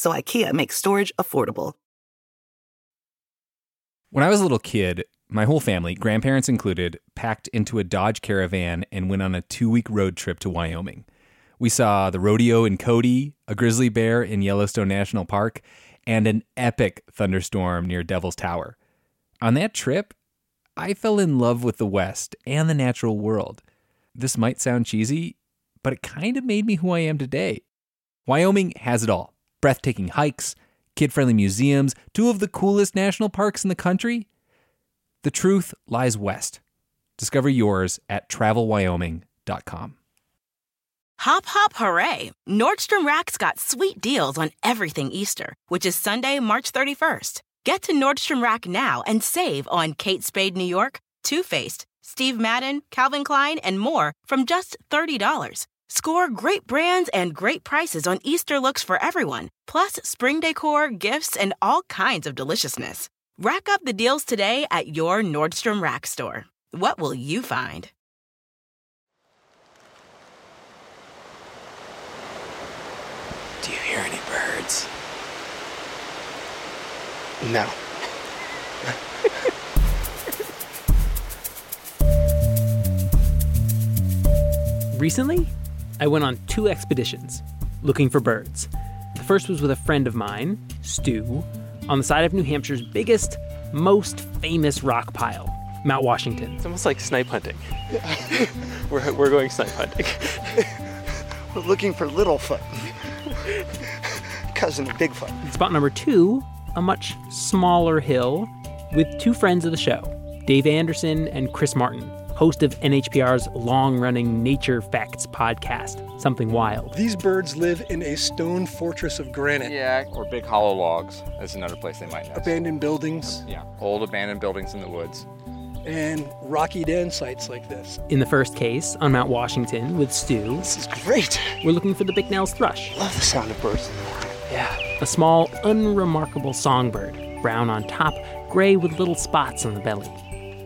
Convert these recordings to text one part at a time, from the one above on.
so IKEA makes storage affordable. When I was a little kid, my whole family, grandparents included, packed into a Dodge Caravan and went on a two week road trip to Wyoming. We saw the rodeo in Cody, a grizzly bear in Yellowstone National Park, and an epic thunderstorm near Devil's Tower. On that trip, I fell in love with the West and the natural world. This might sound cheesy, but it kind of made me who I am today. Wyoming has it all breathtaking hikes, kid friendly museums, two of the coolest national parks in the country. The truth lies west. Discover yours at travelwyoming.com. Hop, hop, hooray! Nordstrom Rack's got sweet deals on everything Easter, which is Sunday, March 31st. Get to Nordstrom Rack now and save on Kate Spade New York, Too Faced, Steve Madden, Calvin Klein, and more from just $30. Score great brands and great prices on Easter looks for everyone, plus spring decor, gifts, and all kinds of deliciousness. Rack up the deals today at your Nordstrom Rack store. What will you find? Do you hear any birds? No. Recently, I went on two expeditions looking for birds. The first was with a friend of mine, Stu, on the side of New Hampshire's biggest, most famous rock pile, Mount Washington. It's almost like snipe hunting. we're, we're going snipe hunting. We're looking for Littlefoot. Cousin of Bigfoot. Spot number two, a much smaller hill, with two friends of the show, Dave Anderson and Chris Martin, host of NHPR's long running Nature Facts podcast, Something Wild. These birds live in a stone fortress of granite. Yeah, or big hollow logs. That's another place they might nest. Abandoned buildings. Yeah, old abandoned buildings in the woods. And rocky den sites like this. In the first case, on Mount Washington with Stu, this is great. We're looking for the Bicknell's thrush. Love the sound of birds in the morning. Yeah. A small, unremarkable songbird, brown on top, gray with little spots on the belly.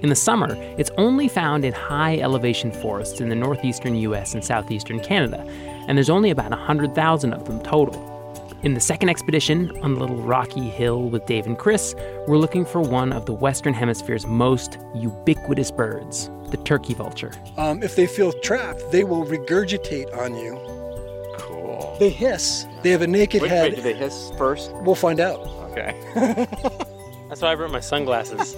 In the summer, it's only found in high elevation forests in the northeastern US and southeastern Canada, and there's only about 100,000 of them total. In the second expedition, on the little rocky hill with Dave and Chris, we're looking for one of the Western Hemisphere's most ubiquitous birds, the turkey vulture. Um, if they feel trapped, they will regurgitate on you. Cool. They hiss. They have a naked wait, head. Wait, do they hiss first? We'll find out. Okay. That's why I brought my sunglasses.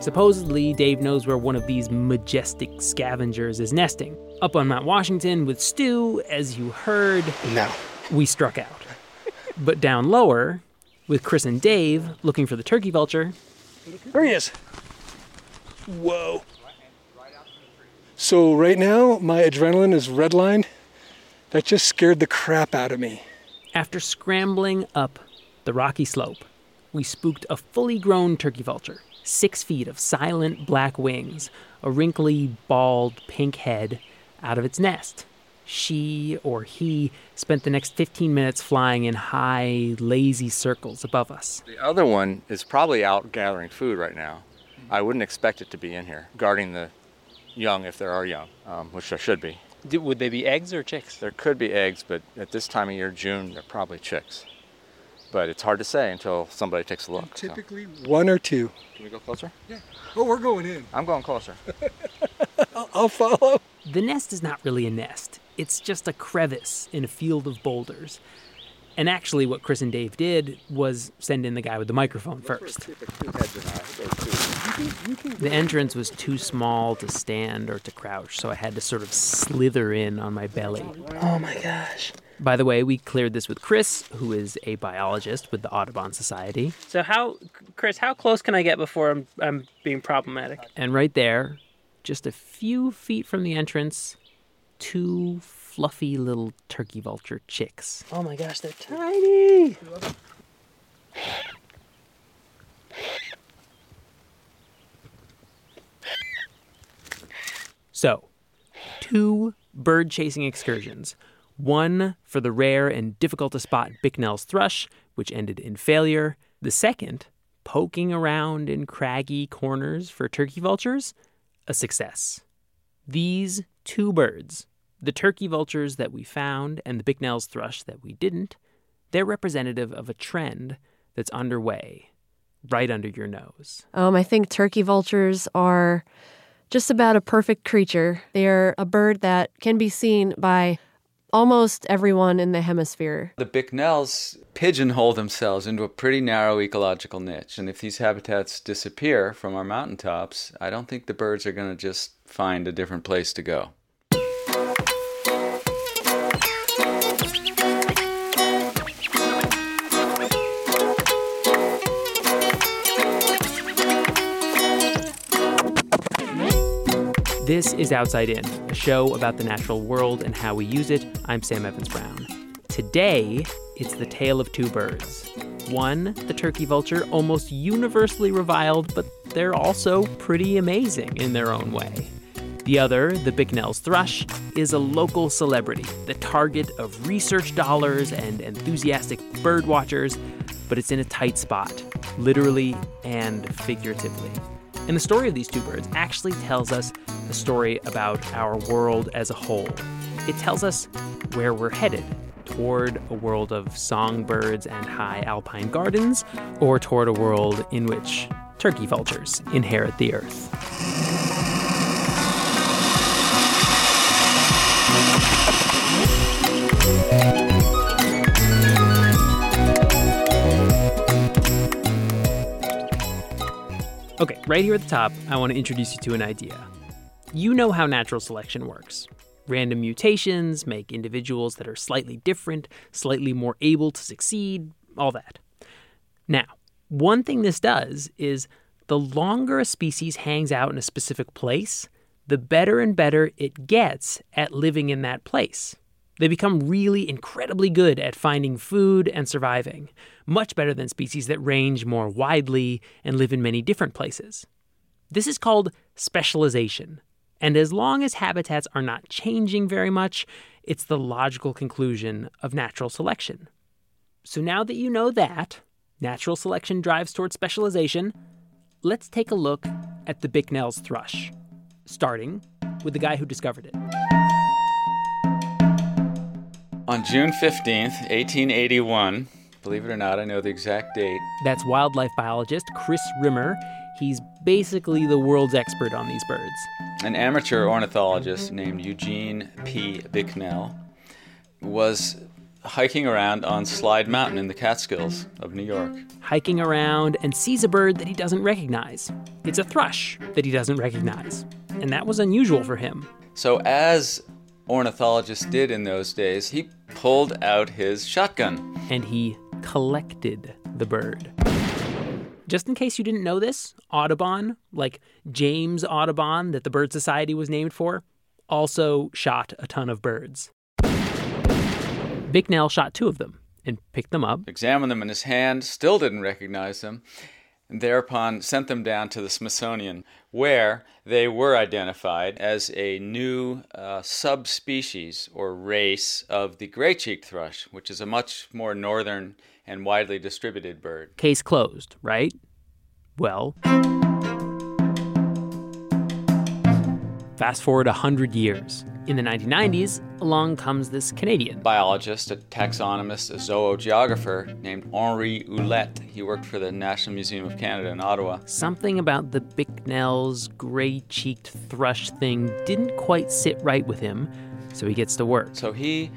Supposedly, Dave knows where one of these majestic scavengers is nesting. Up on Mount Washington with Stu, as you heard. No. We struck out. But down lower, with Chris and Dave looking for the turkey vulture. There he is. Whoa. So, right now, my adrenaline is redlined. That just scared the crap out of me. After scrambling up the rocky slope, we spooked a fully grown turkey vulture, six feet of silent black wings, a wrinkly, bald, pink head, out of its nest. She or he spent the next 15 minutes flying in high, lazy circles above us. The other one is probably out gathering food right now. I wouldn't expect it to be in here, guarding the young if there are young, um, which there should be. Would they be eggs or chicks? There could be eggs, but at this time of year, June, they're probably chicks. But it's hard to say until somebody takes a look. so. Typically, one or two. Can we go closer? Yeah. Oh, we're going in. I'm going closer. I'll, I'll follow. The nest is not really a nest, it's just a crevice in a field of boulders. And actually, what Chris and Dave did was send in the guy with the microphone first. The entrance was too small to stand or to crouch, so I had to sort of slither in on my belly. Oh my gosh. By the way, we cleared this with Chris, who is a biologist with the Audubon Society. So how, Chris, how close can I get before I'm, I'm being problematic? And right there, just a few feet from the entrance, two fluffy little turkey vulture chicks. Oh my gosh, they're tiny! So, two bird chasing excursions one for the rare and difficult to spot Bicknell's thrush, which ended in failure. The second, poking around in craggy corners for turkey vultures, a success. These two birds, the turkey vultures that we found and the Bicknell's thrush that we didn't, they're representative of a trend that's underway right under your nose. Um, I think turkey vultures are just about a perfect creature. They're a bird that can be seen by almost everyone in the hemisphere. The Bicknells pigeonhole themselves into a pretty narrow ecological niche. And if these habitats disappear from our mountaintops, I don't think the birds are going to just find a different place to go. This is Outside In, a show about the natural world and how we use it. I'm Sam Evans Brown. Today, it's the tale of two birds. One, the turkey vulture, almost universally reviled, but they're also pretty amazing in their own way. The other, the Bicknell's thrush, is a local celebrity, the target of research dollars and enthusiastic bird watchers, but it's in a tight spot, literally and figuratively. And the story of these two birds actually tells us a story about our world as a whole. It tells us where we're headed toward a world of songbirds and high alpine gardens, or toward a world in which turkey vultures inherit the earth. Okay, right here at the top, I want to introduce you to an idea. You know how natural selection works. Random mutations make individuals that are slightly different, slightly more able to succeed, all that. Now, one thing this does is the longer a species hangs out in a specific place, the better and better it gets at living in that place. They become really incredibly good at finding food and surviving, much better than species that range more widely and live in many different places. This is called specialization. And as long as habitats are not changing very much, it's the logical conclusion of natural selection. So now that you know that, natural selection drives towards specialization, let's take a look at the Bicknell's thrush, starting with the guy who discovered it. On June 15th, 1881, believe it or not, I know the exact date. That's wildlife biologist Chris Rimmer. He's basically the world's expert on these birds. An amateur ornithologist named Eugene P. Bicknell was hiking around on Slide Mountain in the Catskills of New York. Hiking around and sees a bird that he doesn't recognize. It's a thrush that he doesn't recognize. And that was unusual for him. So, as ornithologists did in those days, he pulled out his shotgun. And he collected the bird. Just in case you didn't know this, Audubon, like James Audubon that the Bird Society was named for, also shot a ton of birds. Bicknell shot two of them and picked them up, examined them in his hand, still didn't recognize them, and thereupon sent them down to the Smithsonian, where they were identified as a new uh, subspecies or race of the gray cheeked thrush, which is a much more northern and widely distributed bird. Case closed, right? Well, fast forward 100 years. In the 1990s, along comes this Canadian biologist, a taxonomist, a zoogeographer named Henri Ouellet. He worked for the National Museum of Canada in Ottawa. Something about the Bicknell's gray cheeked thrush thing didn't quite sit right with him, so he gets to work. So he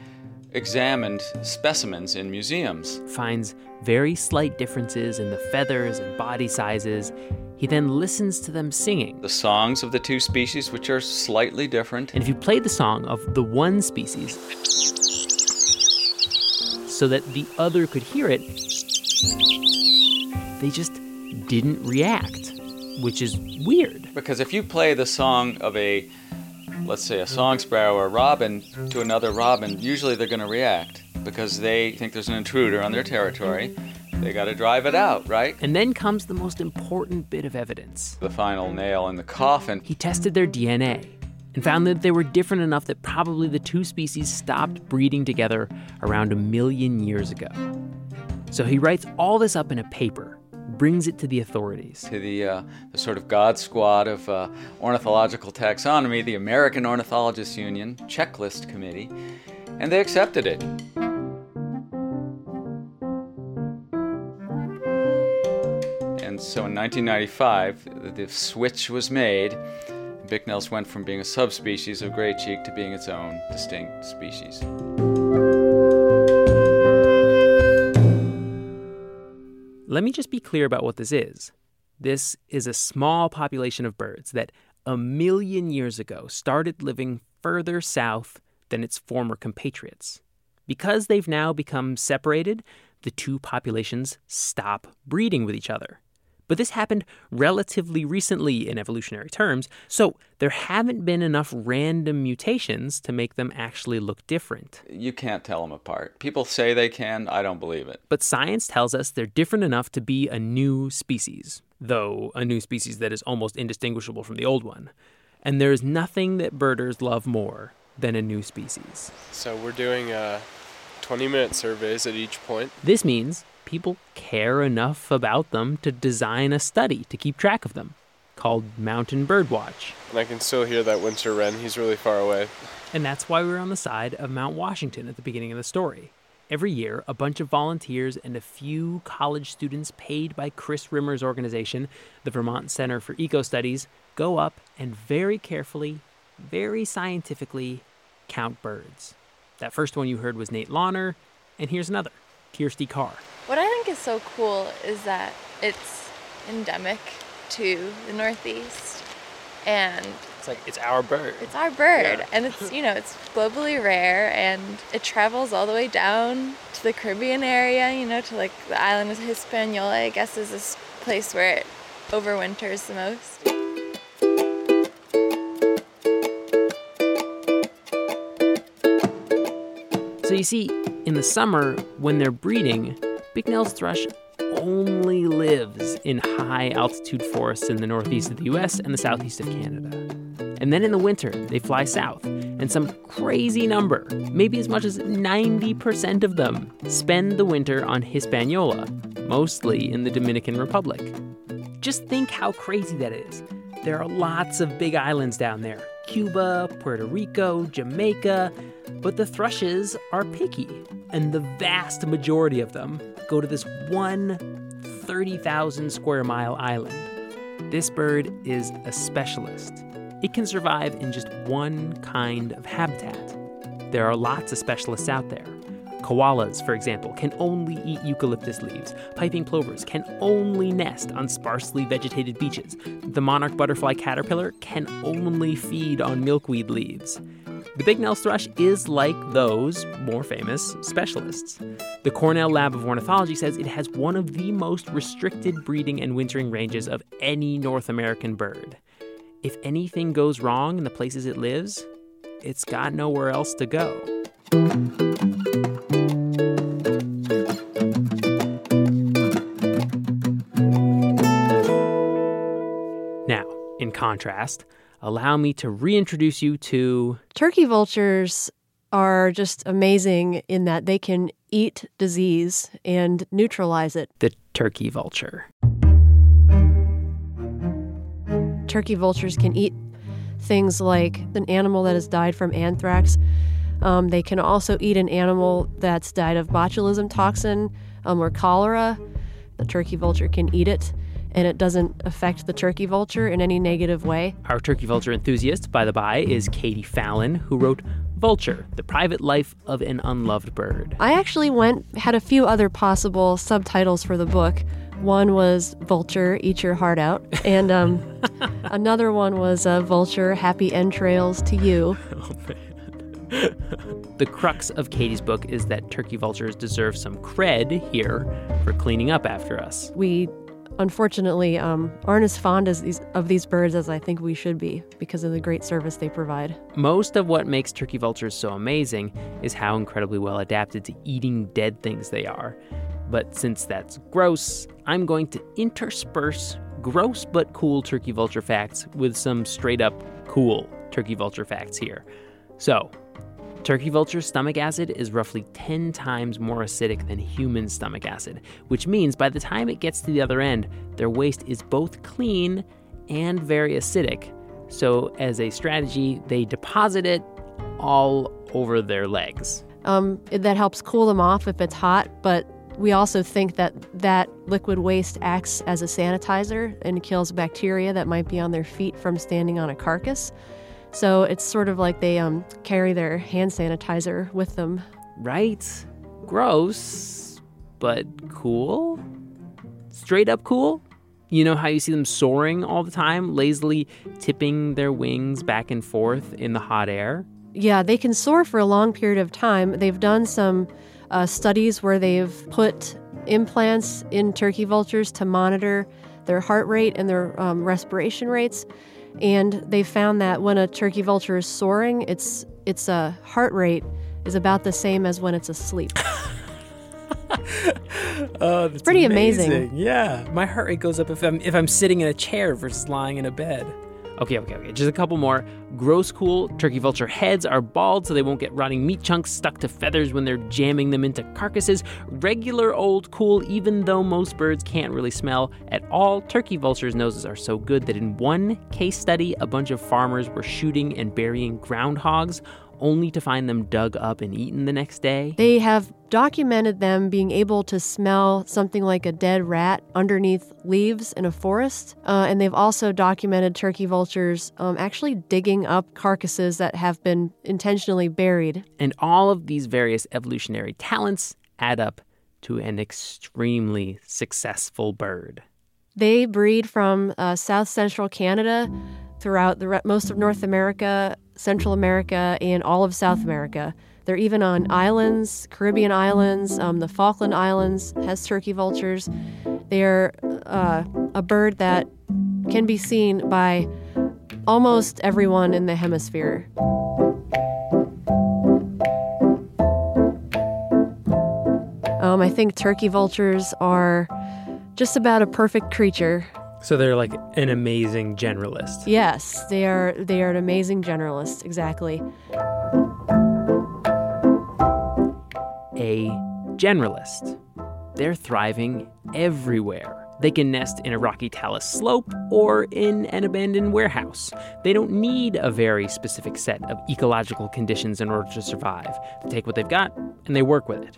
examined specimens in museums, finds very slight differences in the feathers and body sizes. He then listens to them singing. The songs of the two species, which are slightly different. And if you play the song of the one species so that the other could hear it, they just didn't react, which is weird. Because if you play the song of a let's say a song sparrow or a robin to another robin, usually they're going to react because they think there's an intruder on their territory. They got to drive it out, right? And then comes the most important bit of evidence the final nail in the coffin. He tested their DNA. and found that they were different enough that probably the two species stopped breeding together around a million years ago. So he writes all this up in a paper, brings it to the authorities. To the, uh, the sort of God squad of uh, ornithological taxonomy, the American Ornithologists Union Checklist Committee, and they accepted it. And so in 1995, the switch was made. Bicknell's went from being a subspecies of gray cheek to being its own distinct species. Let me just be clear about what this is. This is a small population of birds that a million years ago started living further south than its former compatriots. Because they've now become separated, the two populations stop breeding with each other. But this happened relatively recently in evolutionary terms, so there haven't been enough random mutations to make them actually look different. You can't tell them apart. People say they can, I don't believe it. But science tells us they're different enough to be a new species, though a new species that is almost indistinguishable from the old one. And there's nothing that birders love more than a new species. So we're doing uh, 20 minute surveys at each point. This means people care enough about them to design a study to keep track of them called Mountain Birdwatch. And I can still hear that winter wren. He's really far away. And that's why we're on the side of Mount Washington at the beginning of the story. Every year, a bunch of volunteers and a few college students paid by Chris Rimmer's organization, the Vermont Center for Eco Studies, go up and very carefully, very scientifically count birds. That first one you heard was Nate Lawner, and here's another, Kirsty Carr. What I think is so cool is that it's endemic to the Northeast, and it's like it's our bird. It's our bird, Yeah. and it's you know it's globally rare, and it travels all the way down to the Caribbean area. You know, to like the island of Hispaniola. I guess is this place where it overwinters the most. So you see, in the summer, when they're breeding, Bicknell's thrush only lives in high altitude forests in the northeast of the US and the southeast of Canada. And then in the winter, they fly south, and some crazy number, maybe as much as 90% of them, spend the winter on Hispaniola, mostly in the Dominican Republic. Just think how crazy that is. There are lots of big islands down there Cuba, Puerto Rico, Jamaica, but the thrushes are picky, and the vast majority of them go to this one 30,000 square mile island. This bird is a specialist. It can survive in just one kind of habitat. There are lots of specialists out there. Koalas, for example, can only eat eucalyptus leaves. Piping plovers can only nest on sparsely vegetated beaches. The monarch butterfly caterpillar can only feed on milkweed leaves. The Bicknell's thrush is like those more famous specialists. The Cornell Lab of Ornithology says it has one of the most restricted breeding and wintering ranges of any North American bird. If anything goes wrong in the places it lives, it's got nowhere else to go. Now, in contrast, allow me to reintroduce you to Turkey vultures are just amazing in that they can eat disease and neutralize it. the turkey vulture. Turkey vultures can eat things like an animal that has died from anthrax. Um, they can also eat an animal that's died of botulism toxin um, or cholera. The turkey vulture can eat it, and it doesn't affect the turkey vulture in any negative way. Our turkey vulture enthusiast, by the by, is Katie Fallon, who wrote Vulture, the private life of an unloved bird. I actually went had a few other possible subtitles for the book. One was Vulture, Eat Your Heart Out, and um, another one was uh, Vulture, Happy Entrails to You. The crux of Katie's book is that turkey vultures deserve some cred here for cleaning up after us. We unfortunately um, aren't as fond as these of these birds as I think we should be because of the great service they provide. Most of what makes turkey vultures so amazing is how incredibly well adapted to eating dead things they are. But since that's gross, I'm going to intersperse gross but cool turkey vulture facts with some straight up cool turkey vulture facts here. So, turkey vulture stomach acid is roughly 10 times more acidic than human stomach acid, which means by the time it gets to the other end, their waste is both clean and very acidic. So, as a strategy, they deposit it all over their legs. Um, that helps cool them off if it's hot, but we also think that that liquid waste acts as a sanitizer and kills bacteria that might be on their feet from standing on a carcass. So it's sort of like they um, carry their hand sanitizer with them. Right? Gross, but cool? Straight up cool? You know how you see them soaring all the time, lazily tipping their wings back and forth in the hot air? Yeah, they can soar for a long period of time. They've done some uh, studies where they've put implants in turkey vultures to monitor their heart rate and their um, respiration rates. And they found that when a turkey vulture is soaring, its its uh, heart rate is about the same as when it's asleep. oh, that's pretty amazing. Yeah, my heart rate goes up if I'm if I'm sitting in a chair versus lying in a bed. Okay, okay, okay. Just a couple more. Gross cool. Turkey vulture heads are bald so they won't get rotting meat chunks stuck to feathers when they're jamming them into carcasses. Regular old cool, even though most birds can't really smell at all, turkey vultures' noses are so good that in one case study, a bunch of farmers were shooting and burying groundhogs only to find them dug up and eaten the next day? They have documented them being able to smell something like a dead rat underneath leaves in a forest. Uh, and they've also documented turkey vultures um, actually digging up carcasses that have been intentionally buried. And all of these various evolutionary talents add up to an extremely successful bird. They breed from uh, south central Canada throughout the re- most of North America, Central America, and all of South America. They're even on islands, Caribbean islands, um, the Falkland Islands has turkey vultures. They're uh, a bird that can be seen by almost everyone in the hemisphere. Um, I think turkey vultures are just about a perfect creature. So they're like an amazing generalist. Yes, they are. They are an amazing generalist. Exactly. A generalist. They're thriving everywhere. They can nest in a rocky talus slope or in an abandoned warehouse. They don't need a very specific set of ecological conditions in order to survive. They take what they've got and they work with it.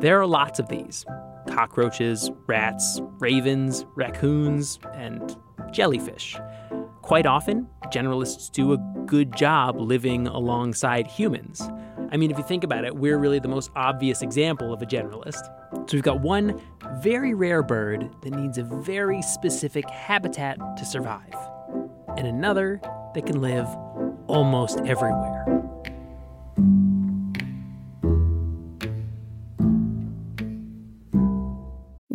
There are lots of these cockroaches, rats, ravens, raccoons, and jellyfish. Quite often, generalists do a good job living alongside humans. I mean, if you think about it, we're really the most obvious example of a generalist. So we've got one very rare bird that needs a very specific habitat to survive, and another that can live almost everywhere.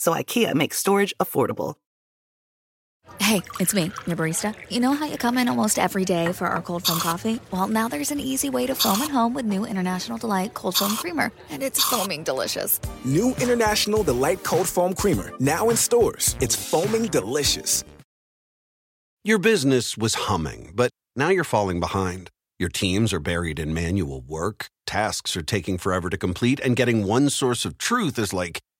so IKEA makes storage affordable. Hey, it's me, your barista. You know how you come in almost every day for our cold foam coffee? Well, now there's an easy way to foam at home with new International Delight Cold Foam Creamer, and it's foaming delicious. New International Delight Cold Foam Creamer, now in stores. It's foaming delicious. Your business was humming, but now you're falling behind. Your teams are buried in manual work, tasks are taking forever to complete, and getting one source of truth is like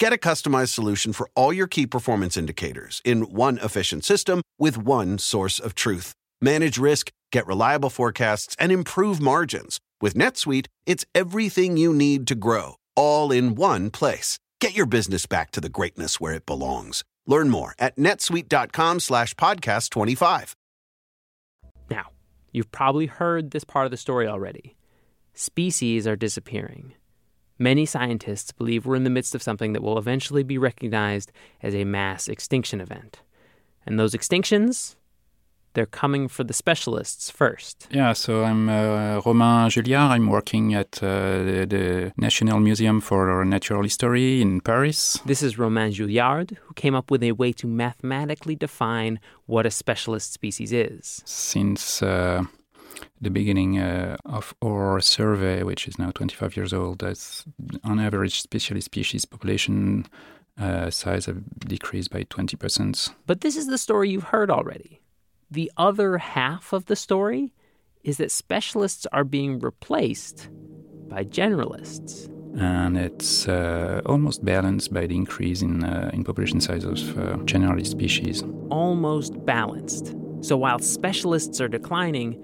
Get a customized solution for all your key performance indicators in one efficient system with one source of truth. Manage risk, get reliable forecasts, and improve margins. With NetSuite, it's everything you need to grow, all in one place. Get your business back to the greatness where it belongs. Learn more at netsuite.com slash podcast 25. Now, you've probably heard this part of the story already. Species are disappearing. Many scientists believe we're in the midst of something that will eventually be recognized as a mass extinction event. And those extinctions, they're coming for the specialists first. Yeah, so I'm uh, Romain Julliard. I'm working at uh, the, the, National Museum for Natural History in Paris. This is Romain Julliard, who came up with a way to mathematically define what a specialist species is. Since uh, the beginning uh, of our survey, which is now 25 years old, that's on average specialist species population uh, size have decreased by 20%. But this is the story you've heard already. The other half of the story is that specialists are being replaced by generalists. And it's uh, almost balanced by the increase in, uh, in population size of uh, generalist species. Almost balanced. So while specialists are declining,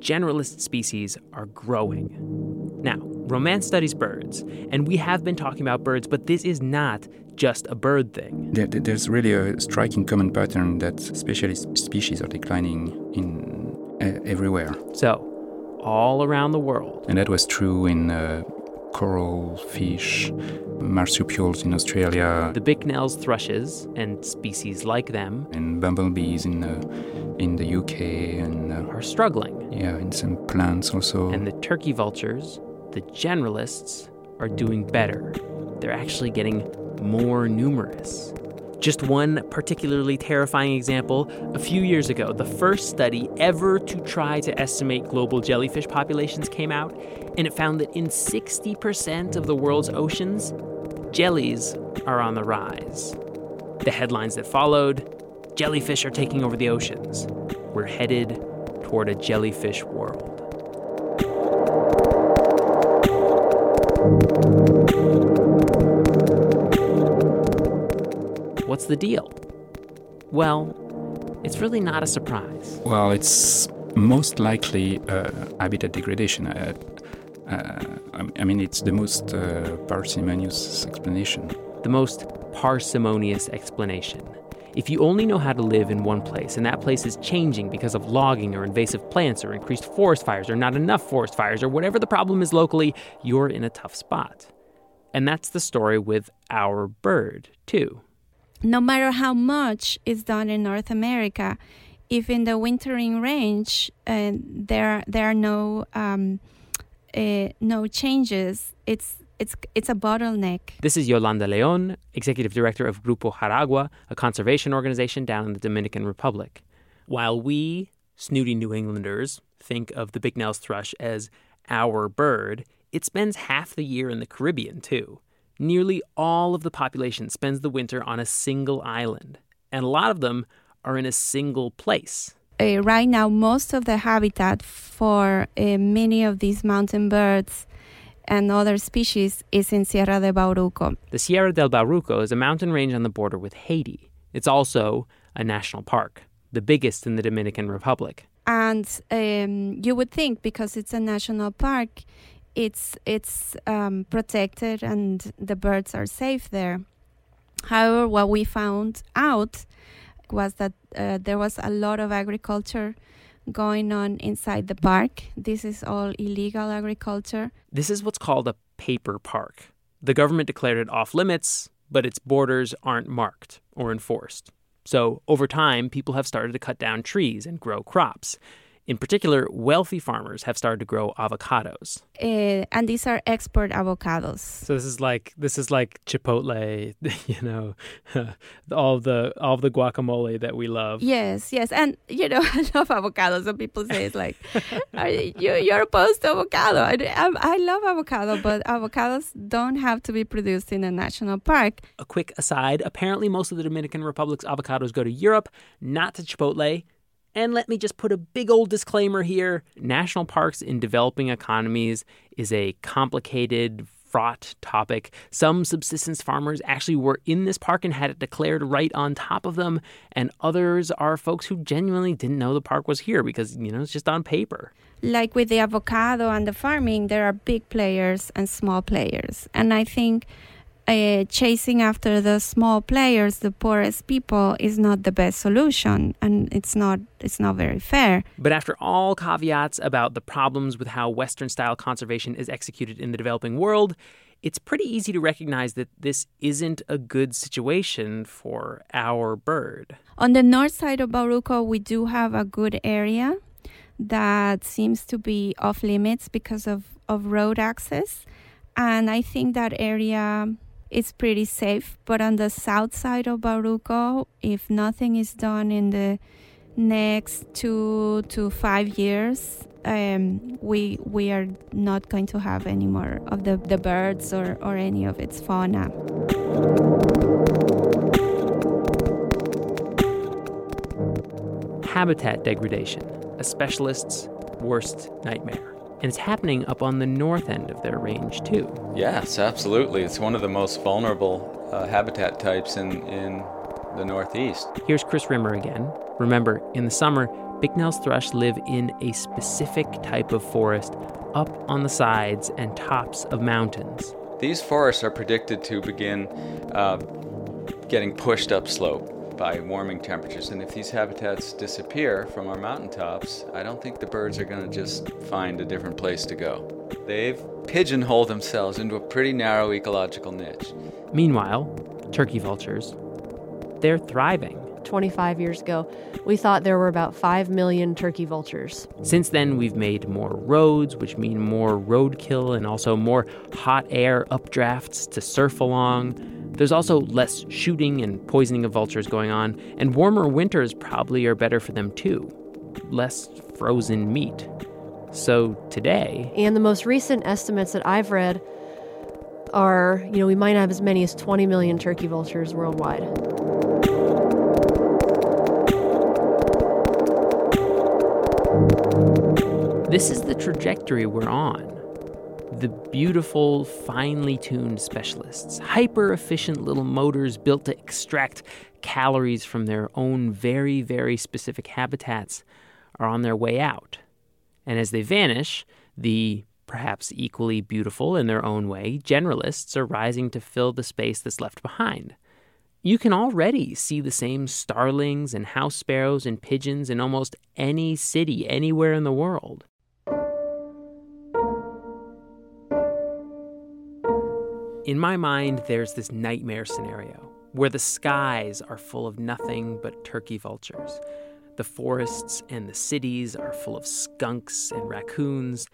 generalist species are growing. Now, Romain studies birds, and we have been talking about birds, but this is not just a bird thing. There's really a striking common pattern that specialist species are declining in uh, everywhere. So, all around the world. And that was true in uh, coral, fish, marsupials in Australia. The bicknell's thrushes and species like them. And bumblebees in, uh, in the UK and uh, are struggling. Yeah, in some plants also. And the turkey vultures, the generalists, are doing better. They're actually getting more numerous. Just one particularly terrifying example a few years ago, the first study ever to try to estimate global jellyfish populations came out, and it found that in 60% of the world's oceans, jellies are on the rise. The headlines that followed jellyfish are taking over the oceans. We're headed toward a jellyfish world. What's the deal? Well, it's really not a surprise. Well, it's most likely uh, habitat degradation. Uh, uh, I mean, it's the most uh, parsimonious explanation. The most parsimonious explanation. If you only know how to live in one place and that place is changing because of logging or invasive plants or increased forest fires or not enough forest fires or whatever the problem is locally, you're in a tough spot. And that's the story with our bird, too. No matter how much is done in North America, if in the wintering range uh, there there are no um, uh, no changes, it's it's it's a bottleneck. This is Yolanda Leon, executive director of Grupo Jaragua, a conservation organization down in the Dominican Republic. While we snooty New Englanders think of the Bicknell's thrush as our bird, it spends half the year in the Caribbean too. Nearly all of the population spends the winter on a single island, and a lot of them are in a single place. Uh, right now, most of the habitat for uh, many of these mountain birds and other species is in Sierra de Bahoruco. The Sierra del Bahoruco is a mountain range on the border with Haiti. It's also a national park, the biggest in the Dominican Republic. And um, you would think because it's a national park, it's it's um, protected and the birds are safe there. However, what we found out was that uh, there was a lot of agriculture going on inside the park. This is all illegal agriculture. This is what's called a paper park. The government declared it off limits, but its borders aren't marked or enforced. So, over time, people have started to cut down trees and grow crops. In particular, wealthy farmers have started to grow avocados. Uh, and these are export avocados. So this is like this is like Chipotle, you know, all the all the guacamole that we love. Yes, yes, and you know, I love avocados. Some people say it's like you you're opposed to avocado. I, I, I love avocado, but avocados don't have to be produced in a national park. A quick aside: apparently, most of the Dominican Republic's avocados go to Europe, not to Chipotle. And let me just put a big old disclaimer here national parks in developing economies is a complicated, fraught topic. Some subsistence farmers actually were in this park and had it declared right on top of them, and others are folks who genuinely didn't know the park was here because, you know, it's just on paper. Like with the avocado and the farming, there are big players and small players. And I think uh, chasing after the small players, the poorest people, is not the best solution, and it's not it's not very fair. But after all caveats about the problems with how Western style conservation is executed in the developing world, it's pretty easy to recognize that this isn't a good situation for our bird. On the north side of Bahoruco, we do have a good area that seems to be off limits because of, of road access. And I think that area it's pretty safe. But on the south side of Bahoruco, if nothing is done in the next two to five years, um, we we are not going to have any more of the, the birds or, or any of its fauna. Habitat degradation, a specialist's worst nightmare. And it's happening up on the north end of their range, too. Yes, absolutely. It's one of the most vulnerable uh, habitat types in, in the Northeast. Here's Chris Rimmer again. Remember, in the summer, Bicknell's thrush live in a specific type of forest up on the sides and tops of mountains. These forests are predicted to begin uh, getting pushed upslope by warming temperatures. And if these habitats disappear from our mountaintops, I don't think the birds are going to just find a different place to go. They've pigeonholed themselves into a pretty narrow ecological niche. Meanwhile, turkey vultures, they're thriving. 25 years ago, we thought there were about 5 million turkey vultures. Since then, we've made more roads, which mean more roadkill and also more hot air updrafts to surf along. There's also less shooting and poisoning of vultures going on, and warmer winters probably are better for them too. Less frozen meat. So today. And the most recent estimates that I've read are, you know, we might have as many as 20 million turkey vultures worldwide. This is the trajectory we're on. The beautiful, finely tuned specialists, hyper efficient little motors built to extract calories from their own very, very specific habitats, are on their way out. And as they vanish, the perhaps equally beautiful in their own way generalists are rising to fill the space that's left behind. You can already see the same starlings and house sparrows and pigeons in almost any city anywhere in the world. In my mind, there's this nightmare scenario where the skies are full of nothing but turkey vultures. The forests and the cities are full of skunks and raccoons,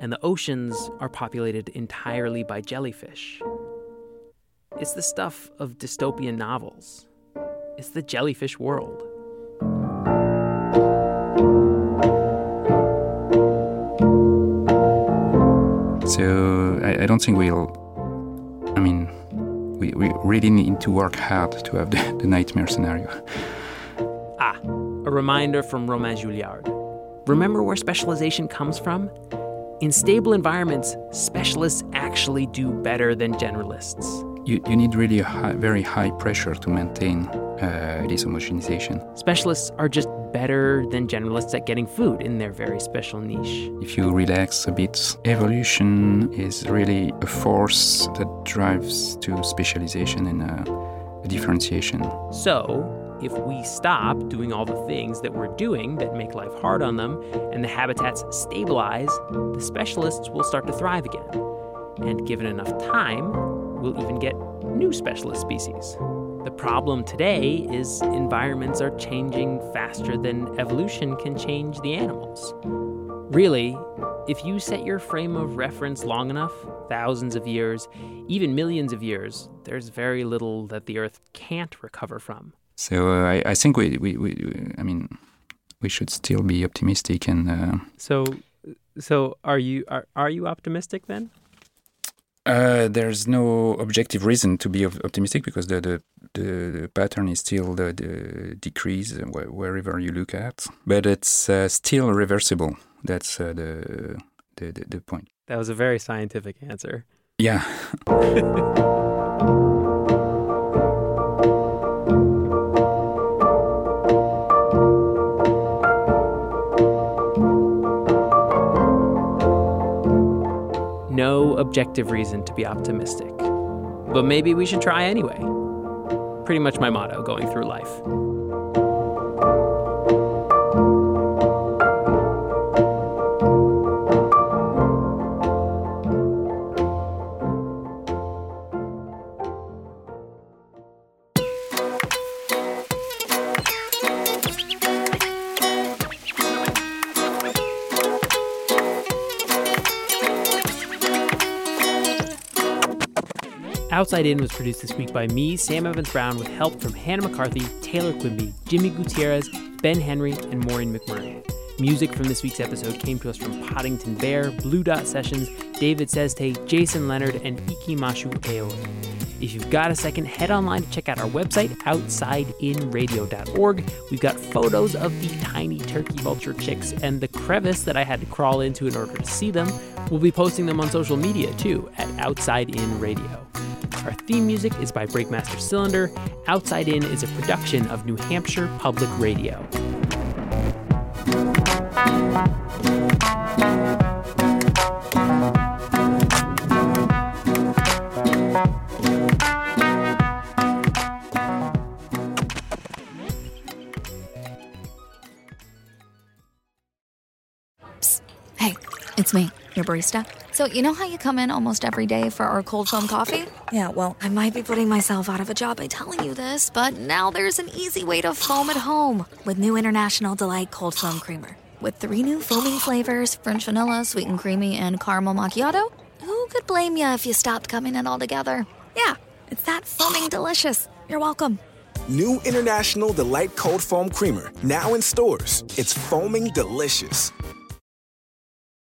and the oceans are populated entirely by jellyfish. It's the stuff of dystopian novels. It's the jellyfish world. So I, I don't think we'll we, we really need to work hard to have the, the nightmare scenario. Ah, a reminder from Romain Julliard. Remember where specialization comes from? In stable environments, specialists actually do better than generalists. You, you need really a high, very high pressure to maintain uh, this homogenization. Specialists are just better than generalists at getting food in their very special niche. If you relax a bit, evolution is really a force that drives to specialization and uh, differentiation. So, if we stop doing all the things that we're doing that make life hard on them and the habitats stabilize, the specialists will start to thrive again. And given enough time, we'll even get new specialist species. The problem today is environments are changing faster than evolution can change the animals. Really, if you set your frame of reference long enough, thousands of years, even millions of years, there's very little that the Earth can't recover from. So uh, I, I, think we, we, we, I mean, we should still be optimistic and. Uh, so, so are you are, are you optimistic then? Uh, there's no objective reason to be optimistic because the the, the, the pattern is still the, the decrease wherever you look at, but it's uh, still reversible. That's uh, the, the, the the point. That was a very scientific answer. Yeah. objective reason to be optimistic. But maybe we should try anyway. Pretty much my motto going through life. Outside In was produced this week by me, Sam Evans Brown, with help from Hannah McCarthy, Taylor Quimby, Jimmy Gutierrez, Ben Henry, and Maureen McMurray. Music from this week's episode came to us from Poddington Bear, Blue Dot Sessions, David Szesztay, Jason Leonard, and Ikimashu Aoi. If you've got a second, head online to check out our website, outsideinradio.org. We've got photos of the tiny turkey vulture chicks and the crevice that I had to crawl into in order to see them. We'll be posting them on social media too at Outside In Radio. Our theme music is by Breakmaster Cylinder. Outside In is a production of New Hampshire Public Radio. Barista. So, you know how you come in almost every day for our cold foam coffee? Yeah, well, I might be putting myself out of a job by telling you this, but now there's an easy way to foam at home with new International Delight Cold Foam Creamer. With three new foaming flavors French vanilla, sweet and creamy, and caramel macchiato, who could blame you if you stopped coming in altogether? Yeah, it's that foaming delicious. You're welcome. New International Delight Cold Foam Creamer, now in stores. It's foaming delicious.